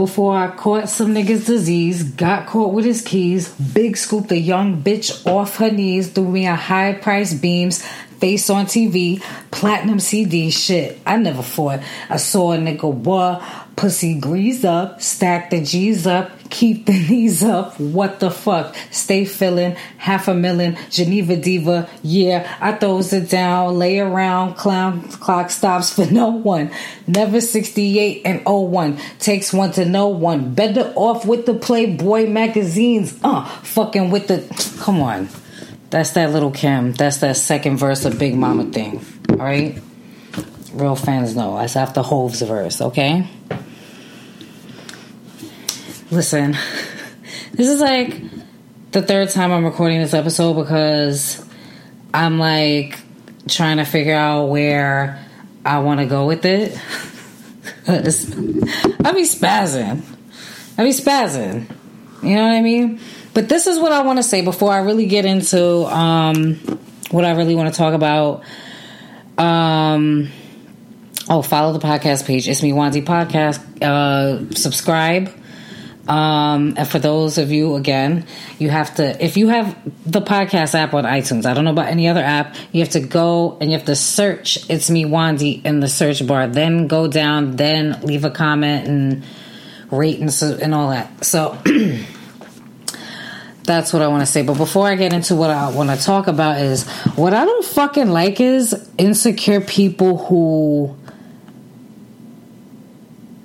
before I caught some niggas disease, got caught with his keys, big scooped the young bitch off her knees, threw me a high price beams, face on TV, platinum CD shit. I never fought. I saw a nigga what pussy grease up, stack the G's up, keep the knees up. What the fuck? Stay feeling half a million. Geneva Diva, yeah, I throws it down, lay around, clown clock stops for no one. Never 68 and 01. Takes one to no one. Better off with the Playboy magazines. Uh, fucking with the. Come on. That's that Lil' Kim. That's that second verse of Big Mama thing. Alright? Real fans know. That's after Hove's verse, okay? Listen, this is like the third time I'm recording this episode because I'm like trying to figure out where I want to go with it. I be spazzing. I be spazzing. You know what I mean? But this is what I want to say before I really get into um, what I really want to talk about. Um, oh, follow the podcast page. It's me, Wandy Podcast. Uh, subscribe um, and for those of you, again, you have to, if you have the podcast app on iTunes, I don't know about any other app, you have to go and you have to search It's Me Wandy in the search bar, then go down, then leave a comment and rate and, and all that. So that's what I want to say. But before I get into what I want to talk about is what I don't fucking like is insecure people who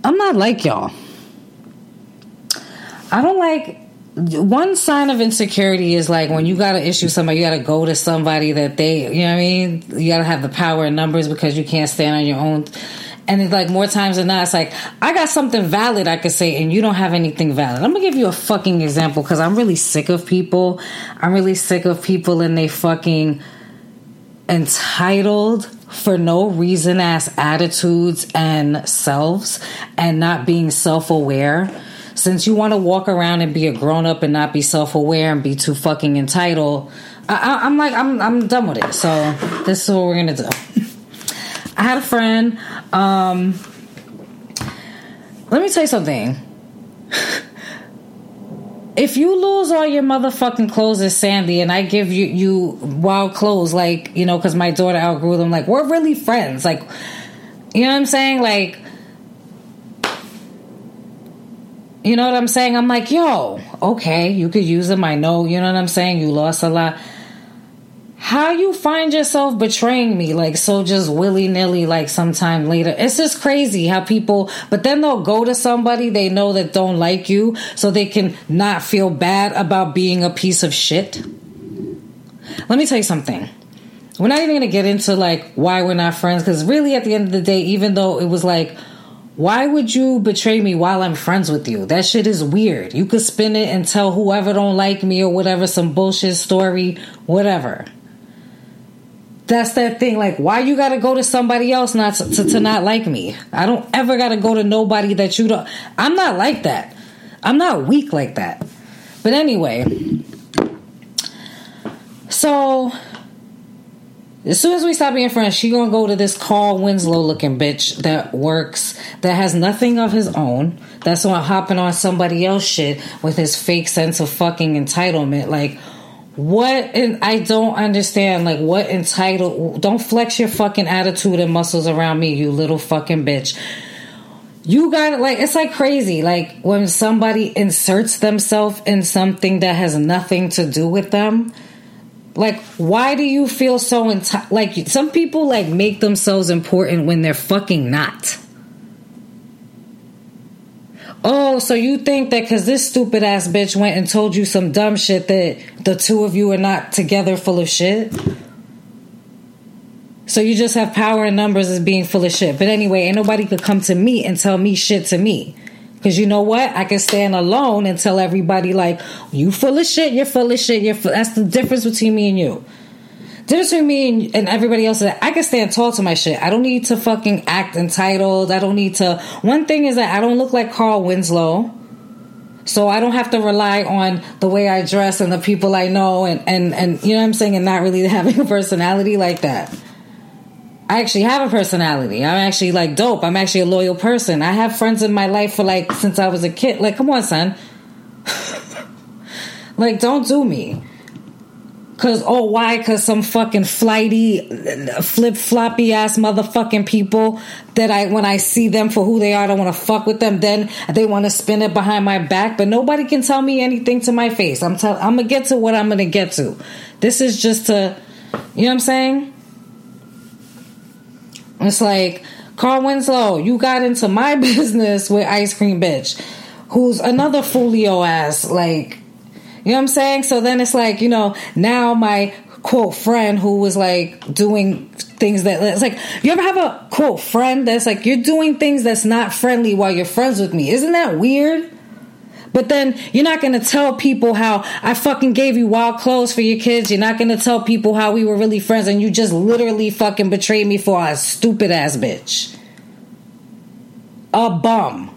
I'm not like y'all. I don't like one sign of insecurity is like when you got to issue somebody, you got to go to somebody that they, you know what I mean? You got to have the power and numbers because you can't stand on your own. And it's like more times than not, it's like, I got something valid I could say, and you don't have anything valid. I'm gonna give you a fucking example because I'm really sick of people. I'm really sick of people and they fucking entitled for no reason ass attitudes and selves and not being self aware since you want to walk around and be a grown up and not be self aware and be too fucking entitled, I, am like I'm I'm done with it. So this is what we're gonna do. I had a friend. Um, let me tell you something. if you lose all your motherfucking clothes as Sandy and I give you you wild clothes, like you know, because my daughter outgrew them, like we're really friends. Like, you know what I'm saying? Like You know what I'm saying? I'm like, yo, okay, you could use them. I know, you know what I'm saying? You lost a lot. How you find yourself betraying me like so just willy nilly like sometime later? It's just crazy how people, but then they'll go to somebody they know that don't like you so they can not feel bad about being a piece of shit. Let me tell you something. We're not even gonna get into like why we're not friends because really at the end of the day, even though it was like, why would you betray me while I'm friends with you? That shit is weird. You could spin it and tell whoever don't like me or whatever some bullshit story, whatever. That's that thing. Like, why you gotta go to somebody else not to, to, to not like me? I don't ever gotta go to nobody that you don't. I'm not like that. I'm not weak like that. But anyway, so as soon as we stop being friends, she gonna go to this Carl Winslow looking bitch that works that has nothing of his own. That's on hopping on somebody else shit with his fake sense of fucking entitlement. Like what? And I don't understand. Like what entitled? Don't flex your fucking attitude and muscles around me, you little fucking bitch. You got it. Like it's like crazy. Like when somebody inserts themselves in something that has nothing to do with them like, why do you feel so enti- like some people like make themselves important when they're fucking not? Oh, so you think that because this stupid ass bitch went and told you some dumb shit that the two of you are not together full of shit? So you just have power in numbers as being full of shit. But anyway, ain't nobody could come to me and tell me shit to me. Because you know what? I can stand alone and tell everybody, like, you full of shit, you're full of shit, you're full. That's the difference between me and you. difference between me and, and everybody else is that I can stand tall to my shit. I don't need to fucking act entitled. I don't need to. One thing is that I don't look like Carl Winslow. So I don't have to rely on the way I dress and the people I know and, and, and you know what I'm saying, and not really having a personality like that. I actually have a personality. I'm actually like dope. I'm actually a loyal person. I have friends in my life for like since I was a kid. Like, come on, son. like, don't do me. Cause oh why? Cause some fucking flighty, flip floppy ass motherfucking people that I when I see them for who they are, I don't want to fuck with them. Then they want to spin it behind my back, but nobody can tell me anything to my face. I'm tell I'm gonna get to what I'm gonna get to. This is just to, you know what I'm saying? It's like Carl Winslow, you got into my business with Ice Cream Bitch, who's another folio ass like you know what I'm saying? So then it's like, you know, now my quote friend who was like doing things that it's like you ever have a quote friend that's like you're doing things that's not friendly while you're friends with me. Isn't that weird? But then you're not gonna tell people how I fucking gave you wild clothes for your kids. You're not gonna tell people how we were really friends and you just literally fucking betrayed me for a stupid ass bitch. A bum.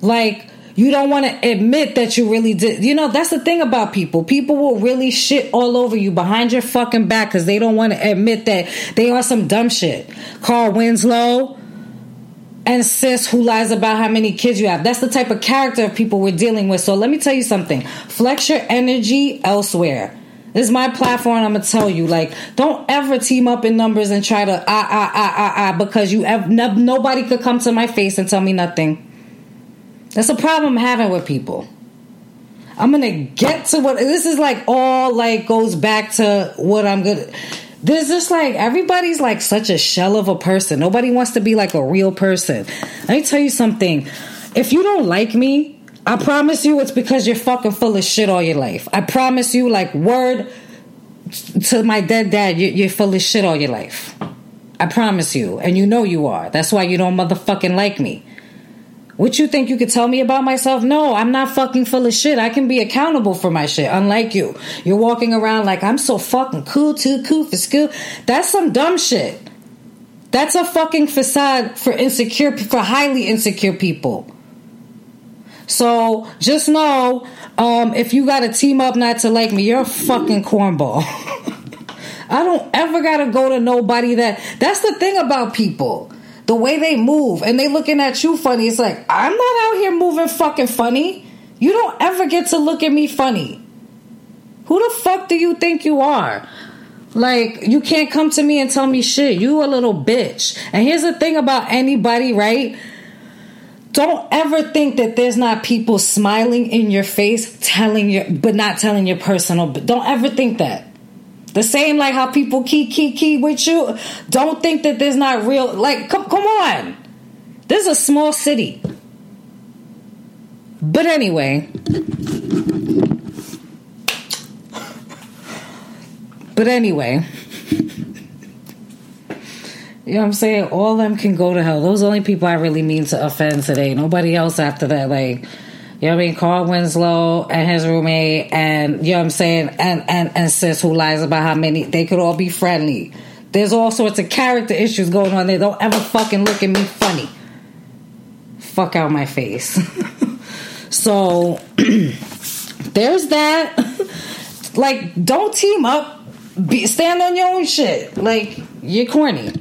Like you don't want to admit that you really did. You know, that's the thing about people. People will really shit all over you behind your fucking back because they don't want to admit that they are some dumb shit. Carl Winslow and sis who lies about how many kids you have. That's the type of character of people we're dealing with. So let me tell you something. Flex your energy elsewhere. This is my platform. I'm gonna tell you, like, don't ever team up in numbers and try to ah ah ah ah ah because you have nobody could come to my face and tell me nothing. That's a problem I'm having with people. I'm gonna get to what this is like. All like goes back to what I'm good. There's just like everybody's like such a shell of a person. Nobody wants to be like a real person. Let me tell you something. If you don't like me, I promise you it's because you're fucking full of shit all your life. I promise you, like word to my dead dad, you're full of shit all your life. I promise you, and you know you are. That's why you don't motherfucking like me. What you think you could tell me about myself? No, I'm not fucking full of shit. I can be accountable for my shit. Unlike you, you're walking around like I'm so fucking cool, too cool for school. That's some dumb shit. That's a fucking facade for insecure, for highly insecure people. So just know, um, if you got to team up not to like me, you're a fucking cornball. I don't ever gotta go to nobody that. That's the thing about people the way they move and they looking at you funny. It's like, I'm not out here moving fucking funny. You don't ever get to look at me funny. Who the fuck do you think you are? Like, you can't come to me and tell me shit. You a little bitch. And here's the thing about anybody, right? Don't ever think that there's not people smiling in your face, telling your, but not telling your personal. Don't ever think that. The same like how people key key key with you. Don't think that there's not real like come come on. This is a small city. But anyway. But anyway. You know what I'm saying? All them can go to hell. Those only people I really mean to offend today. Nobody else after that. Like you know what I mean? Carl Winslow and his roommate, and you know what I'm saying, and and and sis who lies about how many they could all be friendly. There's all sorts of character issues going on there. Don't ever fucking look at me funny. Fuck out my face. so there's that. like, don't team up. Be, stand on your own shit. Like, you're corny.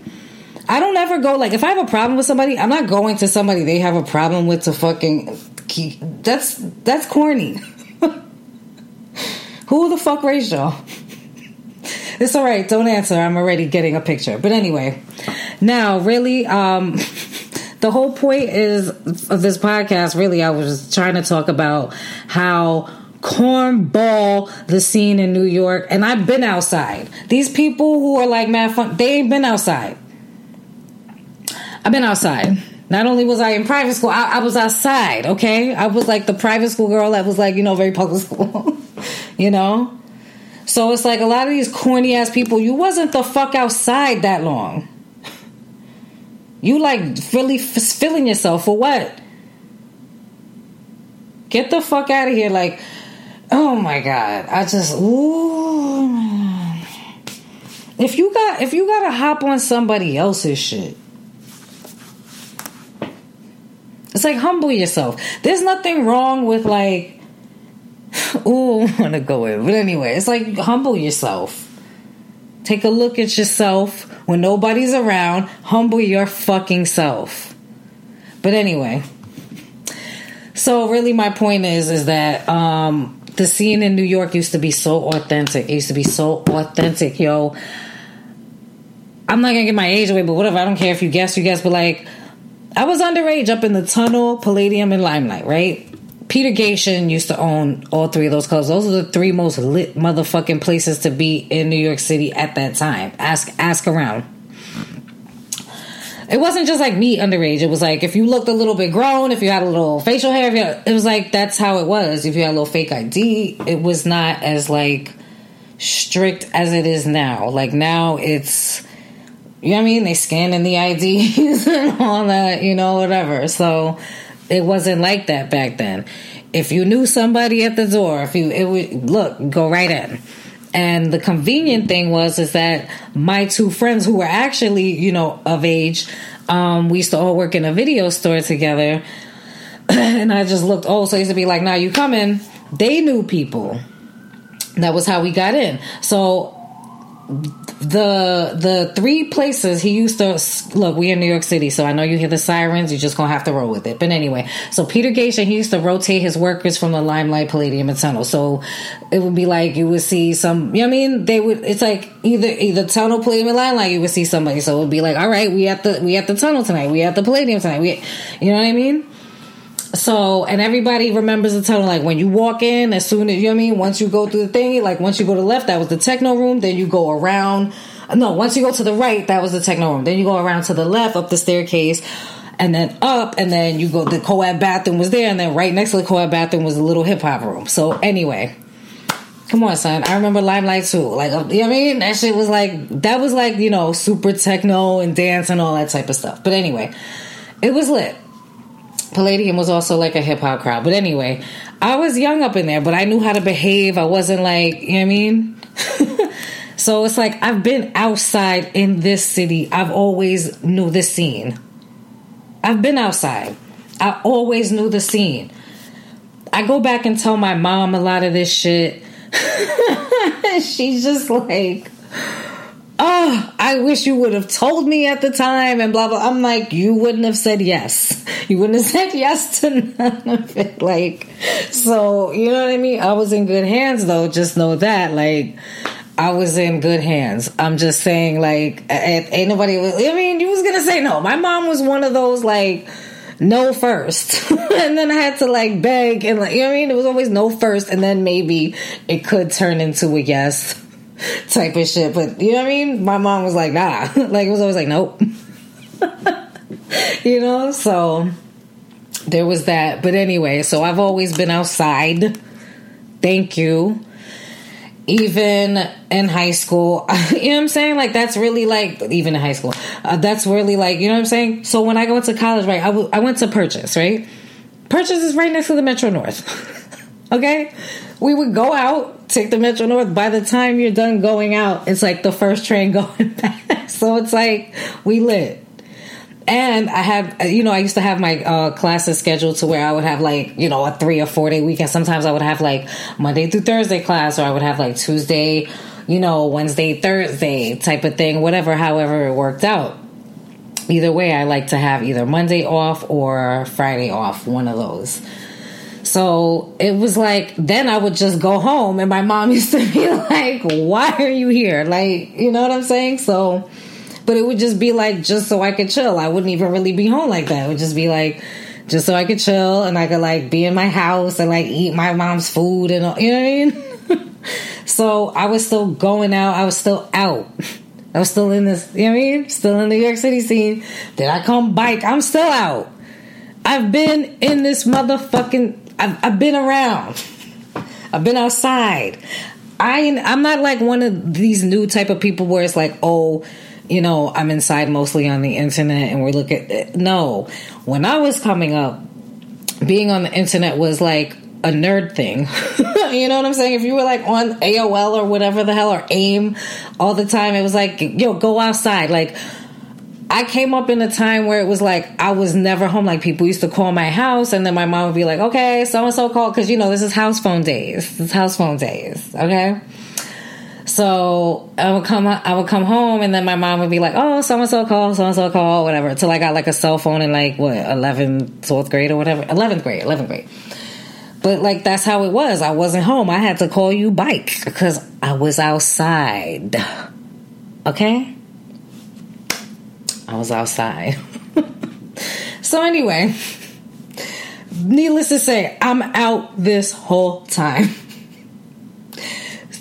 I don't ever go like if I have a problem with somebody, I'm not going to somebody they have a problem with to fucking keep. That's that's corny. Who the fuck raised y'all? It's all right. Don't answer. I'm already getting a picture. But anyway, now really, um, the whole point is of this podcast. Really, I was trying to talk about how cornball the scene in New York, and I've been outside. These people who are like mad fun, they ain't been outside. I've been outside. Not only was I in private school, I, I, was outside, okay? I was like the private school girl that was like, you know, very public school, you know? So it's like a lot of these corny ass people, you wasn't the fuck outside that long. You like really feeling yourself for what? Get the fuck out of here. Like, oh my God. I just, ooh. If you got, if you gotta hop on somebody else's shit, It's like humble yourself. There's nothing wrong with like, ooh, I want to go in. But anyway, it's like humble yourself. Take a look at yourself when nobody's around. Humble your fucking self. But anyway, so really my point is is that um the scene in New York used to be so authentic. It used to be so authentic, yo. I'm not gonna get my age away, but whatever. I don't care if you guess, you guess. But like, I was underage up in the Tunnel, Palladium, and Limelight, right? Peter Gatien used to own all three of those clubs. Those are the three most lit motherfucking places to be in New York City at that time. Ask ask around. It wasn't just like me underage. It was like if you looked a little bit grown, if you had a little facial hair, had, it was like that's how it was. If you had a little fake ID, it was not as like strict as it is now. Like now it's you know what I mean? They scan in the IDs and all that, you know, whatever. So it wasn't like that back then. If you knew somebody at the door, if you it would look, go right in. And the convenient thing was is that my two friends who were actually, you know, of age, um, we used to all work in a video store together. and I just looked, oh, so I used to be like, now you coming. They knew people. That was how we got in. So the the three places he used to look we in new york city so i know you hear the sirens you're just gonna have to roll with it. But anyway so peter Gatien, he used to rotate his workers from the limelight palladium and tunnel. So it would be like you would see some you know i mean? They would it's like either either tunnel palladium limelight you would see somebody. So it would be like all right we at the we at the tunnel tonight we at the palladium tonight we you know what i mean so, and everybody remembers the tunnel. Like when you walk in, as soon as you know what I mean, once you go through the thing, like once you go to the left, that was the techno room. Then you go around. No, once you go to the right, that was the techno room. Then you go around to the left up the staircase and then up, and then you go. The co-ed bathroom was there, and then right next to the co-ed bathroom was a little hip hop room. So anyway, come on, son. I remember Limelight too. Like, you know what I mean? That shit was like that was like you know super techno and dance and all that type of stuff. But anyway, it was lit. Palladium was also like a hip hop crowd. But anyway, I was young up in there, but I knew how to behave. I wasn't like, you know what I mean? so it's like I've been outside in this city. I've always knew the scene. I've been outside. I always knew the scene. I go back and tell my mom a lot of this shit. She's just like, oh, I wish you would have told me at the time and blah blah. I'm like, you wouldn't have said yes. You wouldn't have said yes to none of it. Like, so you know what I mean? I was in good hands though. Just know that, like. I was in good hands. I'm just saying, like, ain't nobody. I mean, you was gonna say no. My mom was one of those, like, no first, and then I had to like beg and like, you know what I mean. It was always no first, and then maybe it could turn into a yes type of shit. But you know what I mean? My mom was like, nah. like it was always like, nope. you know, so there was that. But anyway, so I've always been outside. Thank you. Even in high school, you know what I'm saying? Like that's really like even in high school, uh, that's really like you know what I'm saying. So when I go to college, right, I, w- I went to Purchase, right. Purchase is right next to the Metro North. Okay, we would go out, take the Metro North. By the time you're done going out, it's like the first train going back. so it's like we lit. And I have, you know, I used to have my uh, classes scheduled to where I would have like, you know, a three or four day weekend. Sometimes I would have like Monday through Thursday class, or I would have like Tuesday, you know, Wednesday, Thursday type of thing, whatever, however it worked out. Either way, I like to have either Monday off or Friday off, one of those. So it was like, then I would just go home, and my mom used to be like, Why are you here? Like, you know what I'm saying? So, but it would just be like, just so I could chill. I wouldn't even really be home like that. It would just be like, just so I could chill and I could like be in my house and like eat my mom's food and all, you know what I mean? so I was still going out. I was still out. I was still in this, you know what I mean? Still in the New York City scene. Did I come bike? I'm still out. I've been in this motherfucking I've, I've been around. I've been outside. I I'm not like one of these new type of people where it's like, oh, you know, I'm inside mostly on the internet and we're looking. Eh, no, when I was coming up, being on the internet was like a nerd thing. you know what I'm saying? If you were like on AOL or whatever the hell or AIM all the time, it was like, yo, go outside. Like I came up in a time where it was like I was never home. Like people used to call my house, and then my mom would be like, "Okay, so and so called," because you know this is house phone days. This is house phone days. Okay. So I would come, I would come home, and then my mom would be like, "Oh, so and so call, so and so call, whatever." Until I got like a cell phone in like what 11th, 12th grade or whatever, 11th grade, 11th grade. But like that's how it was. I wasn't home. I had to call you bike because I was outside. Okay? I was outside. so anyway, needless to say, I'm out this whole time.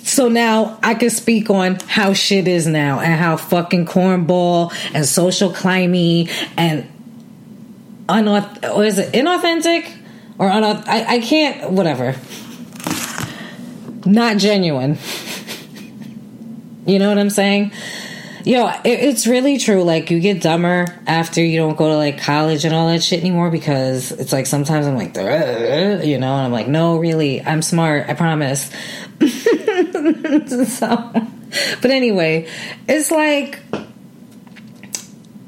So now I can speak on how shit is now and how fucking cornball and social climbing and unauthentic, or is it inauthentic or unauthentic? I, I can't, whatever. Not genuine. you know what I'm saying? Yo, it, it's really true. Like, you get dumber after you don't go to like college and all that shit anymore because it's like sometimes I'm like, you know, and I'm like, no, really, I'm smart. I promise. so, but anyway, it's like,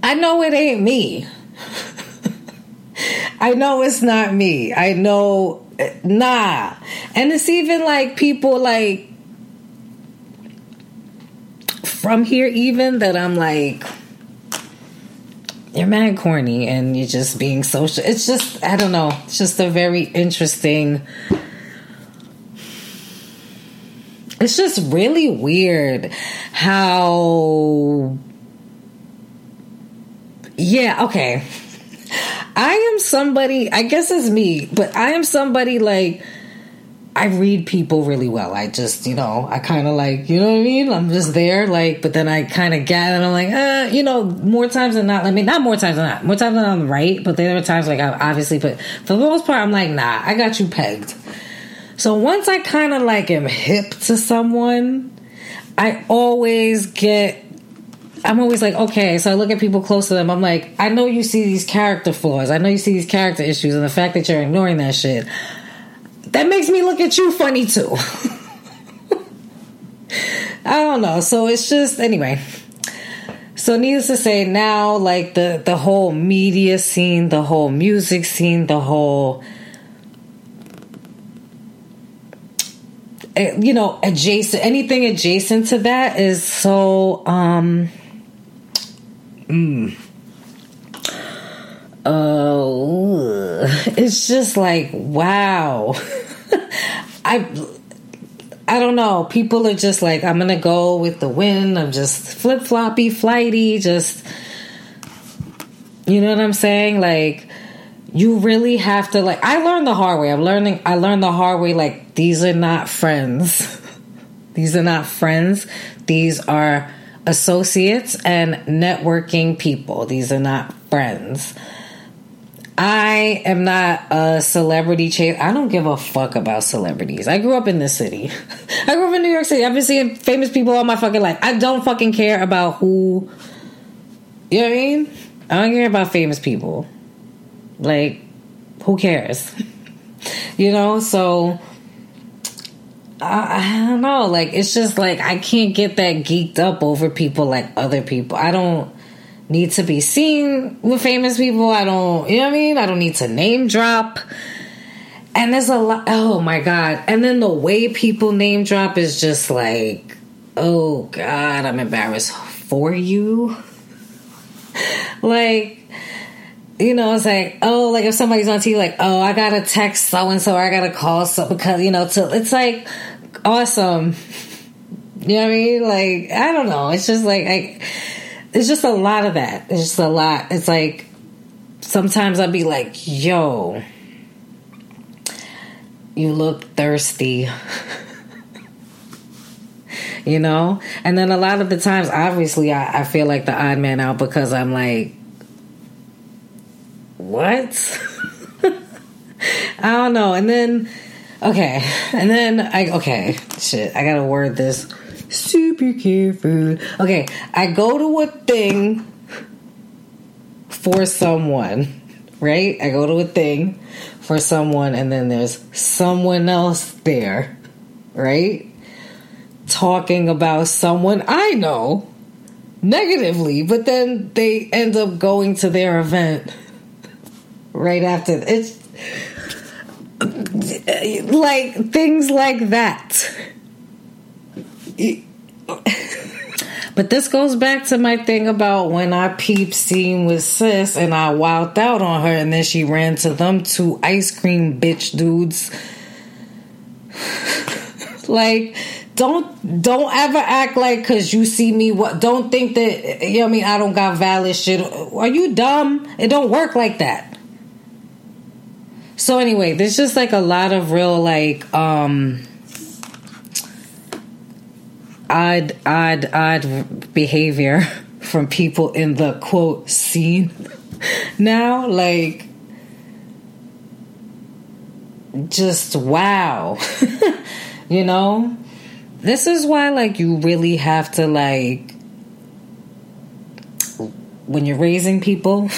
I know it ain't me. I know it's not me. I know, eh, nah. And it's even like people like, from here even that I'm like you're mad corny and you're just being social. It's just I don't know. It's just a very interesting It's just really weird how Yeah, okay. I am somebody, I guess it's me, but I am somebody like I read people really well. I just, you know, I kind of like, you know what I mean? I'm just there, like, but then I kind of get, and I'm like, uh, you know, more times than not. I mean, not more times than not. More times than I'm right, but there are times like I obviously, but for the most part, I'm like, nah, I got you pegged. So once I kind of like am hip to someone, I always get I'm always like, okay, so I look at people close to them. I'm like, I know you see these character flaws. I know you see these character issues, and the fact that you're ignoring that shit, that makes me look at you funny too. I don't know. So it's just anyway. So needless to say, now like the the whole media scene, the whole music scene, the whole eh, you know adjacent anything adjacent to that is so um mm, oh it's just like wow I I don't know. People are just like, I'm gonna go with the wind. I'm just flip floppy, flighty, just you know what I'm saying? Like you really have to like I learned the hard way. I'm learning I learned the hard way like these are not friends. these are not friends. These are associates and networking people. These are not friends. I am not a celebrity chase. I don't give a fuck about celebrities. I grew up in this city. I grew up in New York City. I've been seeing famous people all my fucking life. I don't fucking care about who. You know what I mean? I don't care about famous people. Like, who cares? you know? So. I, I don't know. Like, it's just like I can't get that geeked up over people like other people. I don't need to be seen with famous people. I don't, you know what I mean? I don't need to name drop. And there's a lot, oh my God. And then the way people name drop is just like, oh God, I'm embarrassed for you. like, you know, it's like, oh, like if somebody's on TV, like, oh, I gotta text so and so, I gotta call so because, you know, to, it's like awesome. You know what I mean? Like, I don't know. It's just like, I, it's just a lot of that. It's just a lot. It's like sometimes I'll be like, yo, you look thirsty. you know? And then a lot of the times, obviously, I, I feel like the odd man out because I'm like, what? I don't know. And then, okay. And then I, okay, shit, I gotta word this super careful. Okay, I go to a thing for someone, right? I go to a thing for someone, and then there's someone else there, right? Talking about someone I know negatively, but then they end up going to their event right after. It's like things like that But this goes back to my thing about when I peeped scene with sis and I wowed out on her and then she ran to them two ice cream bitch dudes. like don't don't ever act like because you see me what don't think that you know I mean I don't got valid shit. Are you dumb? It don't work like that. So anyway, there's just like a lot of real like um odd, odd, odd behavior from people in the quote scene now. Like, just wow. you know? This is why, like, you really have to, like, when you're raising people,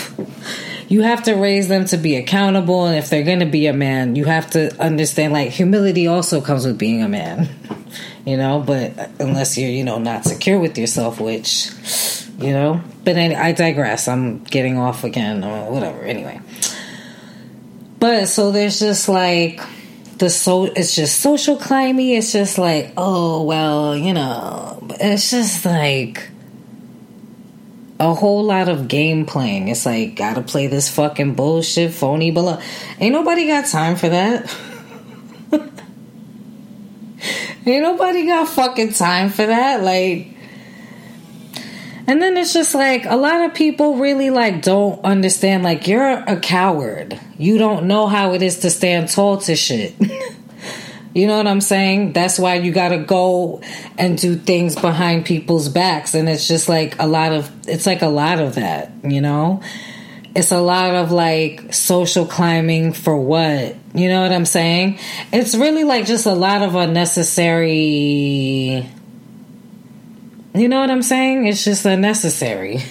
you have to raise them to be accountable. And if they're going to be a man, you have to understand, like, humility also comes with being a man you know, but unless you're, you know, not secure with yourself, which, you know, but I, I digress. I'm getting off again or whatever. Anyway. But so there's just like the so it's just social climbing. It's just like, oh well, you know, it's just like a whole lot of game playing. It's like gotta play this fucking bullshit phony below. Ain't nobody got time for that. Ain't nobody got fucking time for that. Like, and then it's just like a lot of people really like don't understand. Like, you're a coward. You don't know how it is to stand tall to shit. you know what I'm saying? That's why you gotta go and do things behind people's backs. And it's just like a lot of, it's like a lot of that, you know? It's a lot of like social climbing for what? You know what I'm saying? It's really like just a lot of unnecessary. You know what I'm saying? It's just unnecessary.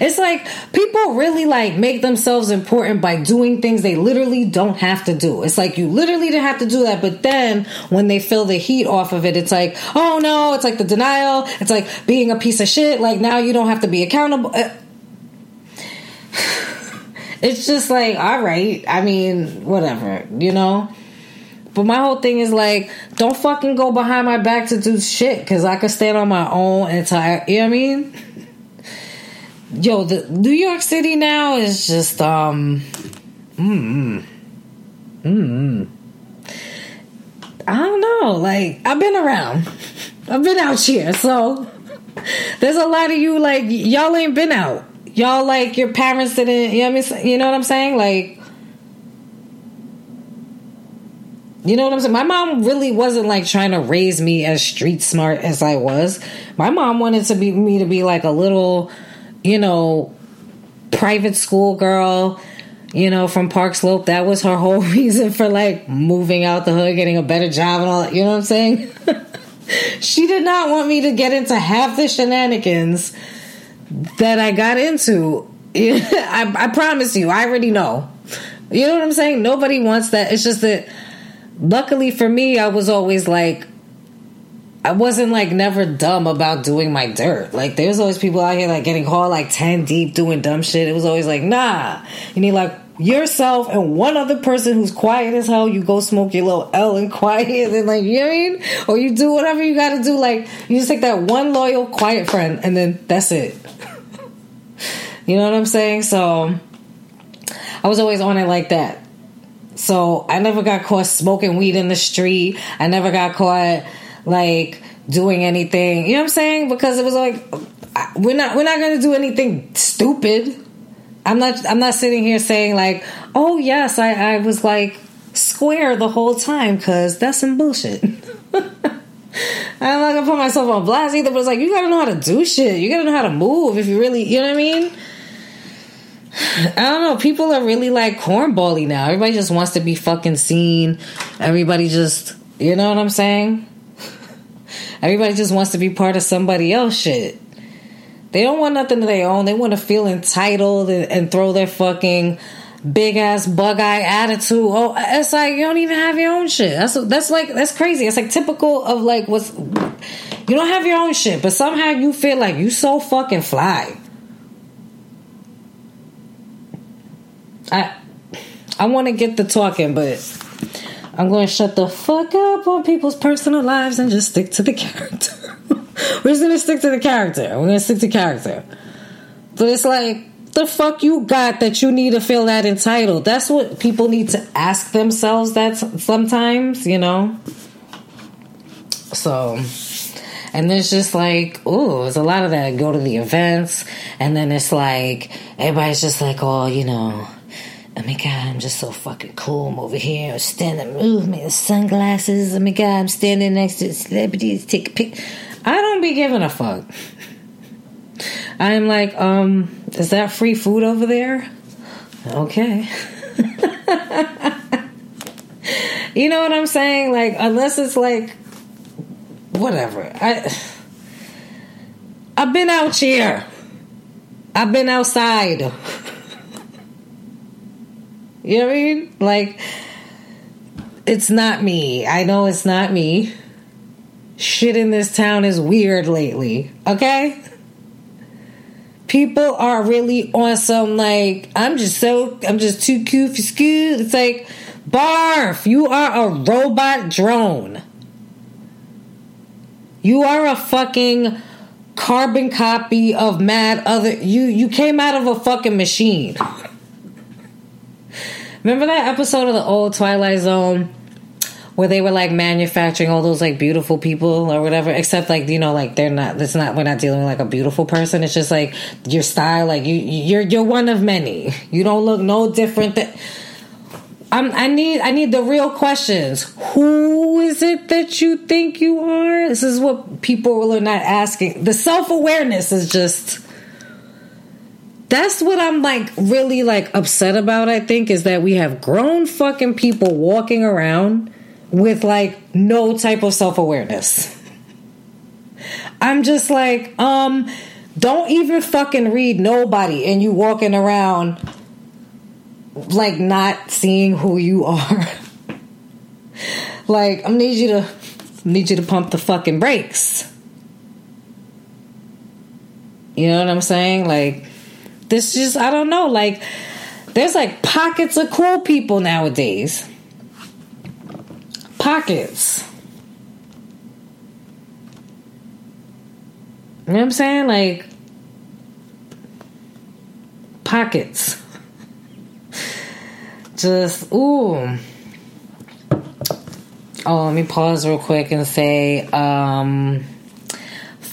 it's like people really like make themselves important by doing things they literally don't have to do. It's like you literally didn't have to do that, but then when they feel the heat off of it, it's like, oh no, it's like the denial. It's like being a piece of shit. Like now you don't have to be accountable. Uh, It's just like, all right. I mean, whatever, you know? But my whole thing is like, don't fucking go behind my back to do shit because I could stand on my own entire. You know what I mean? Yo, the New York City now is just um, mm, mm. I don't know. Like I've been around, I've been out here, so there's a lot of you like y'all ain't been out y'all like your parents didn't you know what I mean? You know what I'm saying? Like You know what I'm saying? My mom really wasn't like trying to raise me as street smart as I was. My mom wanted to be me to be like a little, you know, private school girl, you know, from Park Slope. That was her whole reason for like moving out the hood, getting a better job and all that. You know what I'm saying? she did not want me to get into half the shenanigans that I got into. I, I promise you, I already know. You know what I'm saying? Nobody wants that. It's just that, luckily for me, I was always like, I wasn't like never dumb about doing my dirt. Like there's always people out here like getting caught like 10 deep doing dumb shit. It was always like, nah. You need like yourself and one other person who's quiet as hell. You go smoke your little L and quiet and like, you know I mean? Or you do whatever you gotta do. Like you just take that one loyal quiet friend and then that's it. You know what I'm saying? So I was always on it like that. So I never got caught smoking weed in the street. I never got caught like doing anything. You know what I'm saying? Because it was like we're not we're not to do anything stupid. I'm not I'm not sitting here saying like, "Oh yes, I I was like square the whole time cuz that's some bullshit." I'm not gonna put myself on blast either, but it's like you gotta know how to do shit. You gotta know how to move if you really, you know what I mean. I don't know. People are really like cornbally now. Everybody just wants to be fucking seen. Everybody just, you know what I'm saying? Everybody just wants to be part of somebody else shit. They don't want nothing of their own. They want to feel entitled and, and throw their fucking big ass bug eye attitude. Oh, it's like you don't even have your own shit. That's that's like that's crazy. It's like typical of like what's you don't have your own shit, but somehow you feel like you so fucking fly. I I want to get the talking, but I'm going to shut the fuck up on people's personal lives and just stick to the character. We're just gonna stick to the character. We're gonna stick to character. But it's like the fuck you got that you need to feel that entitled. That's what people need to ask themselves. That sometimes, you know. So, and there's just like, oh, there's a lot of that. Go to the events, and then it's like everybody's just like, oh, you know Oh my god, I'm just so fucking cool. I'm over here, I'm standing, movement, sunglasses. Oh my god, I'm standing next to celebrities, take a pic. I don't be giving a fuck. I'm like, um, is that free food over there? Okay. you know what I'm saying? Like, unless it's like, whatever. I, I've been out here. I've been outside. You know what I mean? Like, it's not me. I know it's not me. Shit in this town is weird lately. Okay? People are really on some like, I'm just so, I'm just too cute for school. It's like, barf, you are a robot drone. You are a fucking carbon copy of mad other you you came out of a fucking machine. Remember that episode of the old Twilight Zone where they were like manufacturing all those like beautiful people or whatever except like you know like they're not it's not we're not dealing with like a beautiful person it's just like your style like you you're you're one of many you don't look no different than I'm, I need I need the real questions. Who is it that you think you are? This is what people are not asking. The self awareness is just that's what I'm like really like upset about, I think, is that we have grown fucking people walking around with like no type of self awareness. I'm just like, um, don't even fucking read nobody and you walking around like not seeing who you are. like, I need you to need you to pump the fucking brakes. You know what I'm saying? Like this just I don't know. Like there's like pockets of cool people nowadays. Pockets. You know what I'm saying? Like pockets. Just ooh. Oh, let me pause real quick and say, um,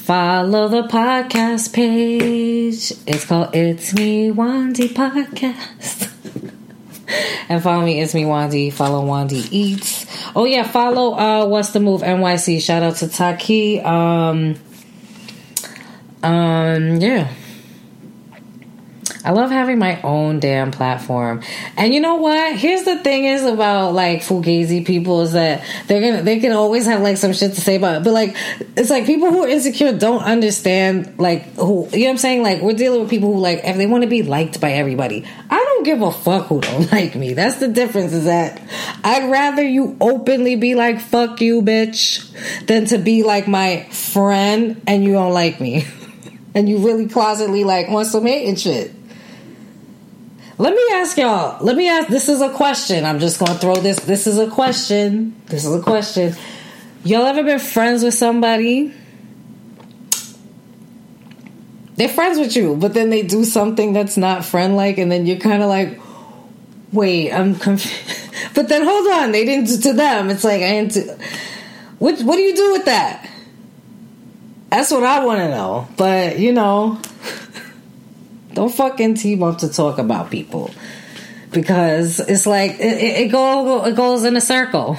Follow the podcast page. It's called It's Me Wandy Podcast. and follow me, It's Me Wandy. Follow Wandy Eats. Oh yeah, follow uh What's the Move NYC. Shout out to Taki. Um um yeah. I love having my own damn platform. And you know what? Here's the thing is about like fugazi people is that they're gonna they can always have like some shit to say about it. But like it's like people who are insecure don't understand like who you know what I'm saying? Like we're dealing with people who like if they want to be liked by everybody. I don't give a fuck who don't like me. That's the difference is that I'd rather you openly be like fuck you bitch than to be like my friend and you don't like me. and you really closetly like want some hate and shit. Let me ask y'all. Let me ask. This is a question. I'm just gonna throw this. This is a question. This is a question. Y'all ever been friends with somebody? They're friends with you, but then they do something that's not friend like, and then you're kind of like, wait, I'm confused. but then hold on, they didn't do to them. It's like I didn't. Do, what What do you do with that? That's what I want to know. But you know. Don't fucking team up to talk about people because it's like it, it, go, it goes in a circle.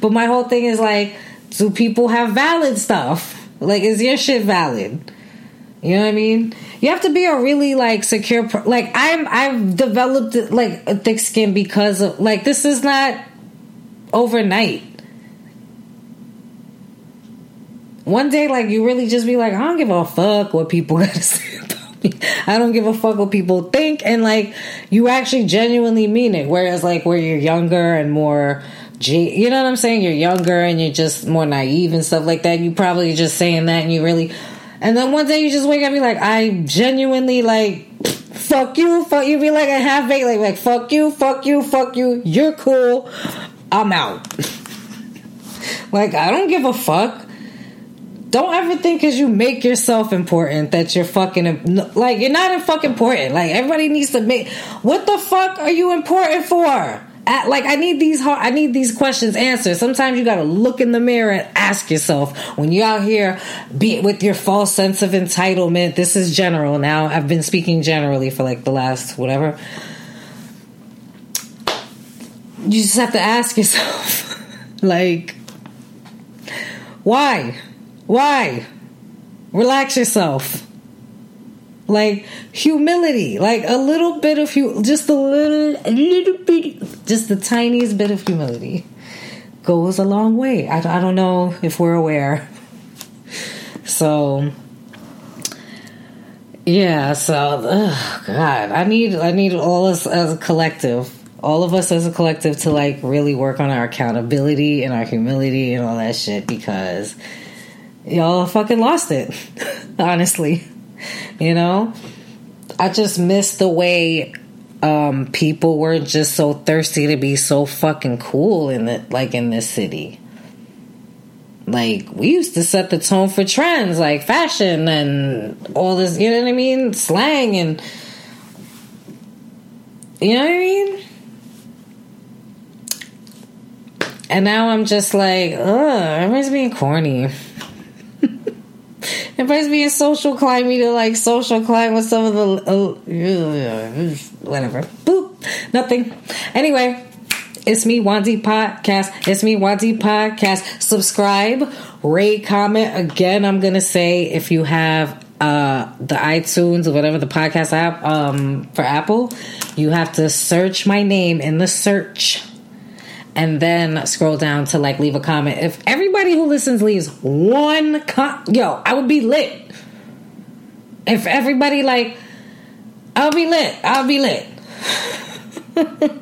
But my whole thing is like, do people have valid stuff? Like, is your shit valid? You know what I mean? You have to be a really like secure. Like I'm, I've developed like a thick skin because of like this is not overnight. One day, like you really just be like, I don't give a fuck what people gotta say I don't give a fuck what people think. And like, you actually genuinely mean it. Whereas, like, where you're younger and more, you know what I'm saying? You're younger and you're just more naive and stuff like that. You probably just saying that and you really, and then one day you just wake up and be like, I genuinely like, fuck you, fuck you. Be like a half baked, like, like, fuck you, fuck you, fuck you. You're cool. I'm out. like, I don't give a fuck. Don't ever think because you make yourself important that you're fucking like you're not fucking important. Like everybody needs to make. What the fuck are you important for? At, like I need these hard, I need these questions answered. Sometimes you got to look in the mirror and ask yourself when you're out here be with your false sense of entitlement. This is general now. I've been speaking generally for like the last whatever. You just have to ask yourself like why? Why? Relax yourself. Like humility, like a little bit of you, just a little, a little bit, just the tiniest bit of humility goes a long way. I, I don't know if we're aware. So, yeah. So, ugh, God, I need, I need all us as a collective, all of us as a collective to like really work on our accountability and our humility and all that shit because y'all fucking lost it. Honestly, you know, I just miss the way um, people were just so thirsty to be so fucking cool in the like in this city. Like we used to set the tone for trends like fashion and all this, you know what I mean, slang and you know what I mean. And now I'm just like, ugh, everybody's being corny. Everybody's being social climb me to like social climb with some of the uh, whatever. Boop. Nothing. Anyway, it's me, Wandy Podcast. It's me, Wandy Podcast. Subscribe, rate, comment. Again, I'm gonna say if you have uh the iTunes or whatever the podcast app um for Apple, you have to search my name in the search and then scroll down to like leave a comment. If everybody who listens leaves one com- yo, I would be lit. If everybody like I'll be lit. I'll be lit.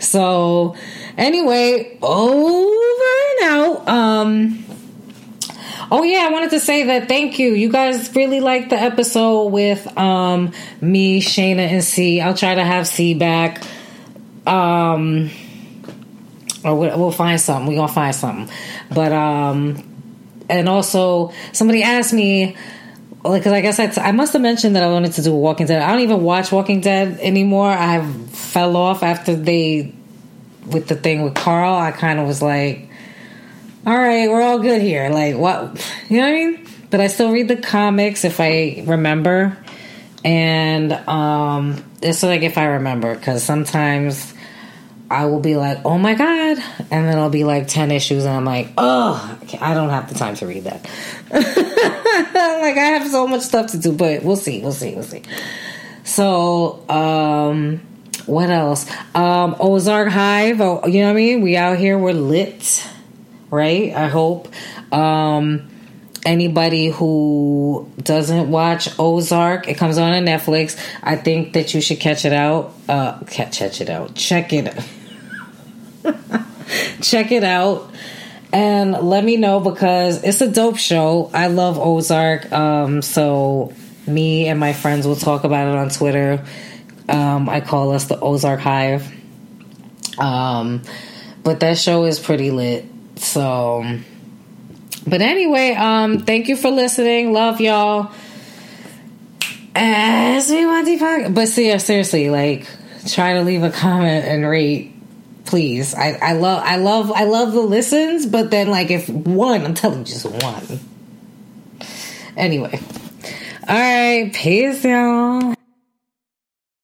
so anyway, over and out. Um Oh yeah, I wanted to say that thank you. You guys really liked the episode with um me, Shayna, and C. I'll try to have C back. Um or we'll find something. We're gonna find something. But um, and also somebody asked me because I guess I, t- I must have mentioned that I wanted to do Walking Dead. I don't even watch Walking Dead anymore. I fell off after they with the thing with Carl. I kind of was like, all right, we're all good here. Like what, you know what I mean? But I still read the comics if I remember, and um, it's like if I remember because sometimes I will be like, oh my God. And then I'll be like 10 issues, and I'm like, oh, I don't have the time to read that. like, I have so much stuff to do, but we'll see, we'll see, we'll see. So, um, what else? Um, Ozark Hive, oh, you know what I mean? We out here, we're lit, right? I hope. Um, anybody who doesn't watch Ozark, it comes on on Netflix. I think that you should catch it out. Uh, catch, catch it out. Check it. Check it out and let me know because it's a dope show. I love Ozark. Um, so me and my friends will talk about it on Twitter. Um, I call us the Ozark Hive. Um, but that show is pretty lit. So, but anyway, um, thank you for listening. Love y'all. As we want to, but see, seriously, like, try to leave a comment and rate please. I, I love I love I love the listens, but then like if one, I'm telling you just one. Anyway. All right, peace y'all.